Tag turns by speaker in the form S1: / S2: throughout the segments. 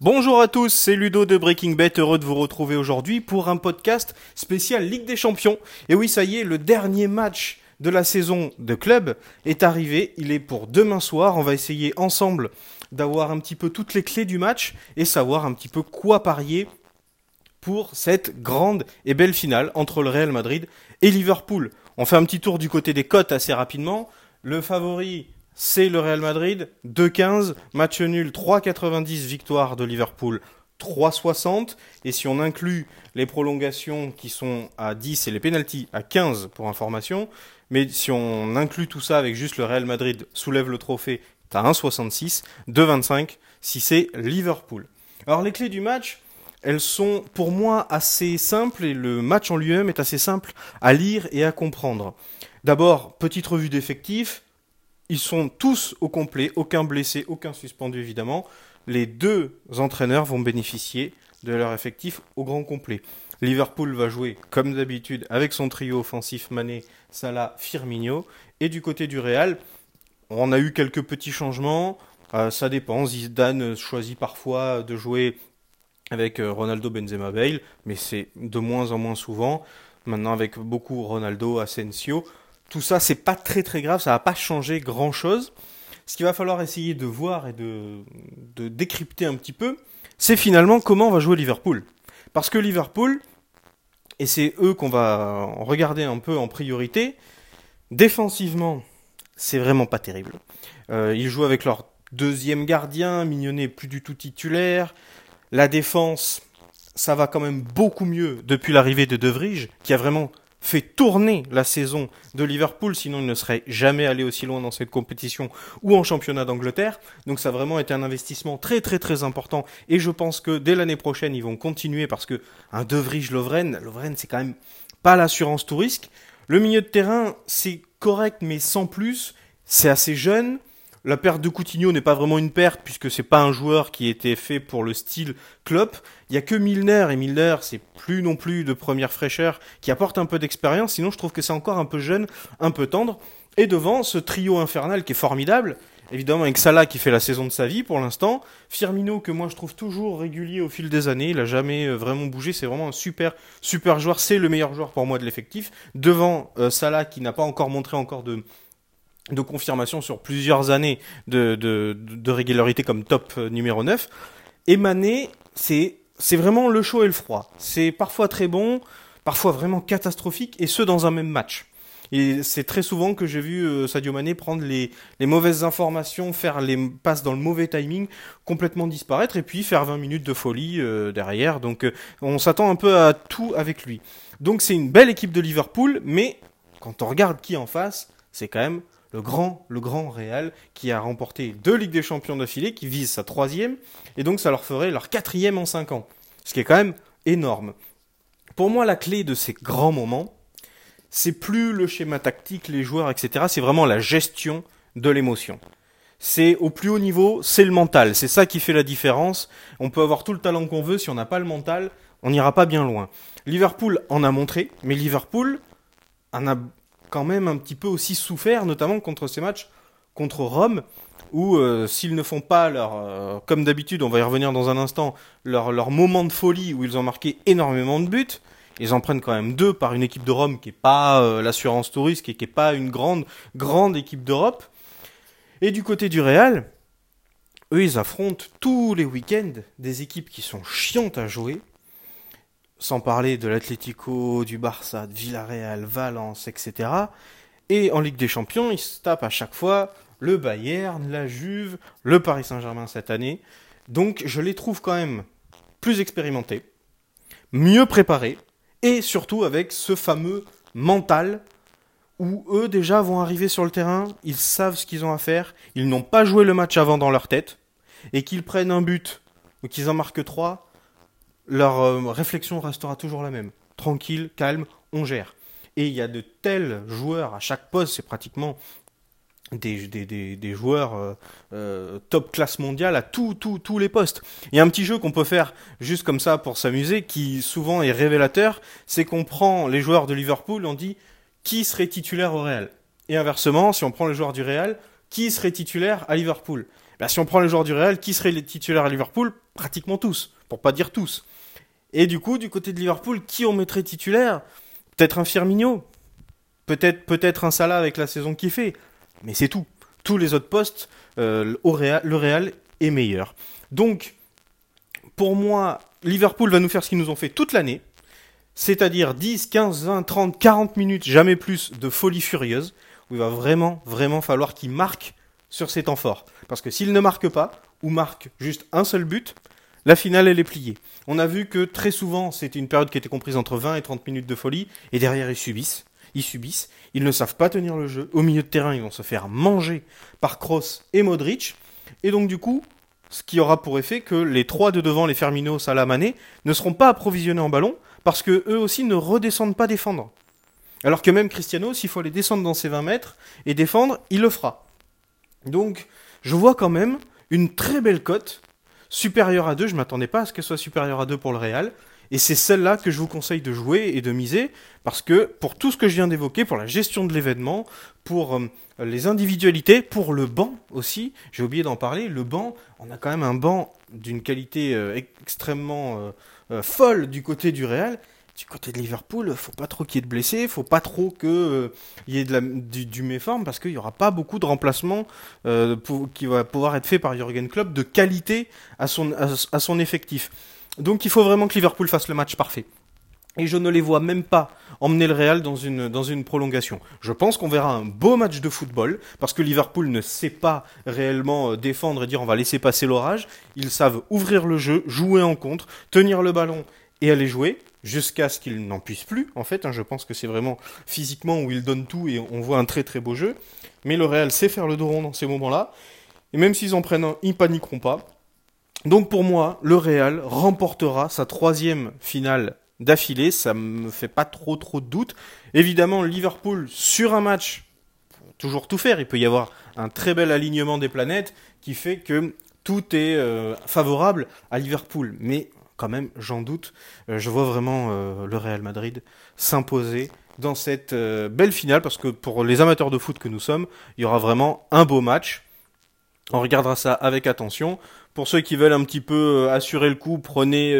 S1: Bonjour à tous, c'est Ludo de Breaking Bet, heureux de vous retrouver aujourd'hui pour un podcast spécial Ligue des Champions. Et oui, ça y est, le dernier match de la saison de club est arrivé, il est pour demain soir, on va essayer ensemble d'avoir un petit peu toutes les clés du match et savoir un petit peu quoi parier pour cette grande et belle finale entre le Real Madrid et Liverpool. On fait un petit tour du côté des cotes assez rapidement. Le favori c'est le Real Madrid, 2-15, match nul, 3,90, victoire de Liverpool, 3,60. Et si on inclut les prolongations qui sont à 10 et les pénalties à 15 pour information, mais si on inclut tout ça avec juste le Real Madrid soulève le trophée, t'as 1,66, 2,25 si c'est Liverpool. Alors les clés du match, elles sont pour moi assez simples et le match en lui-même est assez simple à lire et à comprendre. D'abord, petite revue d'effectifs, ils sont tous au complet, aucun blessé, aucun suspendu évidemment. Les deux entraîneurs vont bénéficier de leur effectif au grand complet. Liverpool va jouer comme d'habitude avec son trio offensif Mané, Salah, Firmino. Et du côté du Real, on a eu quelques petits changements. Euh, ça dépend. Zidane choisit parfois de jouer avec euh, Ronaldo, Benzema, Bale, mais c'est de moins en moins souvent. Maintenant avec beaucoup Ronaldo, Asensio tout ça, c'est pas très très grave, ça va pas changer grand chose. Ce qu'il va falloir essayer de voir et de, décrypter un petit peu, c'est finalement comment va jouer Liverpool. Parce que Liverpool, et c'est eux qu'on va regarder un peu en priorité, défensivement, c'est vraiment pas terrible. Euh, ils jouent avec leur deuxième gardien, Mignonnet plus du tout titulaire. La défense, ça va quand même beaucoup mieux depuis l'arrivée de De qui a vraiment fait tourner la saison de Liverpool, sinon il ne serait jamais allé aussi loin dans cette compétition ou en championnat d'Angleterre. Donc ça a vraiment été un investissement très très très important et je pense que dès l'année prochaine ils vont continuer parce que un De Vrij Lovren, Lovren c'est quand même pas l'assurance tout risque. Le milieu de terrain c'est correct mais sans plus, c'est assez jeune, la perte de Coutinho n'est pas vraiment une perte puisque c'est pas un joueur qui était fait pour le style Klopp. Il y a que Milner et Milner, c'est plus non plus de première fraîcheur qui apporte un peu d'expérience. Sinon, je trouve que c'est encore un peu jeune, un peu tendre. Et devant ce trio infernal qui est formidable, évidemment avec Salah qui fait la saison de sa vie pour l'instant, Firmino que moi je trouve toujours régulier au fil des années, il a jamais euh, vraiment bougé, c'est vraiment un super super joueur, c'est le meilleur joueur pour moi de l'effectif. Devant euh, Salah qui n'a pas encore montré encore de de confirmation sur plusieurs années de, de, de régularité comme top euh, numéro 9. Et c'est, c'est vraiment le chaud et le froid. C'est parfois très bon, parfois vraiment catastrophique, et ce dans un même match. Et c'est très souvent que j'ai vu euh, Sadio Mané prendre les, les, mauvaises informations, faire les passes dans le mauvais timing, complètement disparaître, et puis faire 20 minutes de folie euh, derrière. Donc on s'attend un peu à tout avec lui. Donc c'est une belle équipe de Liverpool, mais quand on regarde qui en face, c'est quand même le grand, le grand Real, qui a remporté deux Ligues des Champions d'affilée, qui vise sa troisième, et donc ça leur ferait leur quatrième en cinq ans. Ce qui est quand même énorme. Pour moi, la clé de ces grands moments, c'est plus le schéma tactique, les joueurs, etc. C'est vraiment la gestion de l'émotion. C'est au plus haut niveau, c'est le mental. C'est ça qui fait la différence. On peut avoir tout le talent qu'on veut, si on n'a pas le mental, on n'ira pas bien loin. Liverpool en a montré, mais Liverpool en a quand même un petit peu aussi souffert, notamment contre ces matchs contre Rome, où euh, s'ils ne font pas leur, euh, comme d'habitude, on va y revenir dans un instant, leur, leur moment de folie où ils ont marqué énormément de buts, ils en prennent quand même deux par une équipe de Rome qui est pas euh, l'assurance touriste, et qui est pas une grande, grande équipe d'Europe. Et du côté du Real, eux, ils affrontent tous les week-ends des équipes qui sont chiantes à jouer, sans parler de l'Atlético, du Barça, de Villarreal, Valence, etc. Et en Ligue des Champions, ils se tapent à chaque fois le Bayern, la Juve, le Paris Saint-Germain cette année. Donc je les trouve quand même plus expérimentés, mieux préparés, et surtout avec ce fameux mental où eux déjà vont arriver sur le terrain, ils savent ce qu'ils ont à faire, ils n'ont pas joué le match avant dans leur tête, et qu'ils prennent un but ou qu'ils en marquent trois, leur euh, réflexion restera toujours la même. Tranquille, calme, on gère. Et il y a de tels joueurs à chaque poste, c'est pratiquement des, des, joueurs euh, euh, top classe mondiale à tous tous les postes. Il y a un petit jeu qu'on peut faire juste comme ça pour s'amuser, qui souvent est révélateur, c'est qu'on prend les joueurs de Liverpool, on dit qui serait titulaire au Real? Et inversement, si on prend les joueurs du Real, qui serait titulaire à Liverpool? Ben, Si on prend les joueurs du Real, qui serait les titulaires à Liverpool? Pratiquement tous, pour pas dire tous. Et du coup, du côté de Liverpool, qui on mettrait titulaire? Peut-être un Firmino, peut-être peut-être un Salah avec la saison qu'il fait, mais c'est tout. Tous les autres postes, euh, le Real est meilleur. Donc, pour moi, Liverpool va nous faire ce qu'ils nous ont fait toute l'année, c'est-à-dire 10, 15, 20, 30, 40 minutes, jamais plus de folie furieuse, où il va vraiment, vraiment falloir qu'ils marquent sur ces temps forts. Parce que s'ils ne marquent pas, ou marquent juste un seul but, la finale, elle est pliée. On a vu que très souvent, c'était une période qui était comprise entre 20 et 30 minutes de folie, et derrière, ils subissent. Ils subissent. Ils ne savent pas tenir le jeu. Au milieu de terrain, ils vont se faire manger par Kroos et Modric. Et donc, du coup, ce qui aura pour effet que les trois de devant, les Fermino, Salah, Mané, ne seront pas approvisionnés en ballon, parce que eux aussi ne redescendent pas défendre. Alors que même Cristiano, s'il faut aller descendre dans ses 20 mètres et défendre, il le fera. Donc, je vois quand même une très belle cote, supérieure à 2. Je m'attendais pas à ce qu'elle soit supérieure à 2 pour le Real. Et c'est celle-là que je vous conseille de jouer et de miser, parce que pour tout ce que je viens d'évoquer, pour la gestion de l'événement, pour euh, les individualités, pour le banc aussi, j'ai oublié d'en parler, le banc, on a quand même un banc d'une qualité euh, extrêmement euh, folle du côté du Real, du côté de Liverpool, faut pas trop qu'il y ait de blessés, faut pas trop qu'il euh, y ait du, méforme parce qu'il y aura pas beaucoup de remplacements euh, qui va pouvoir être fait par Jürgen Klopp de qualité à son, effectif. Donc il faut vraiment que Liverpool fasse le match parfait. Et je ne les vois même pas emmener le Real dans une, dans une prolongation. Je pense qu'on verra un beau match de football, parce que Liverpool ne sait pas réellement euh, défendre et dire on va laisser passer l'orage. Ils savent ouvrir le jeu, jouer en contre, tenir le ballon et aller jouer jusqu'à ce qu'il n'en puisse plus. En fait, hein, je pense que c'est vraiment physiquement où il donne tout et on voit un très très beau jeu. Mais le Real sait faire le dos rond dans ces moments-là. Et même s'ils en prennent un, ils paniqueront pas. Donc pour moi, le Real remportera sa troisième finale d'affilée. Ça me fait pas trop trop de doute. Évidemment, Liverpool sur un match, toujours tout faire. Il peut y avoir un très bel alignement des planètes qui fait que tout est euh, favorable à Liverpool. Mais quand même, j'en doute. Euh, je vois vraiment euh, le Real Madrid s'imposer dans cette euh, belle finale parce que pour les amateurs de foot que nous sommes, il y aura vraiment un beau match. On regardera ça avec attention. Pour ceux qui veulent un petit peu assurer le coup, prenez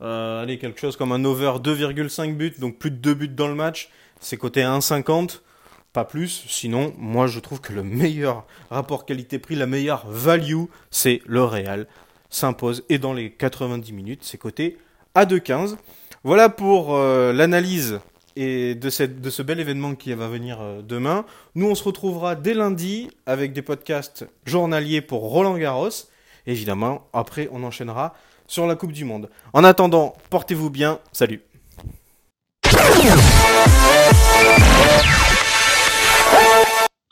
S1: quelque chose comme un over 2,5 buts, donc plus de 2 buts dans le match. C'est côté 1,50 pas plus. Sinon, moi je trouve que le meilleur rapport qualité-prix, la meilleure value, c'est le Real s'impose et dans les 90 minutes, c'est coté à 2,15. Voilà pour euh, l'analyse et de, cette, de ce bel événement qui va venir euh, demain. Nous, on se retrouvera dès lundi avec des podcasts journaliers pour Roland Garros. Évidemment, après, on enchaînera sur la Coupe du Monde. En attendant, portez-vous bien. Salut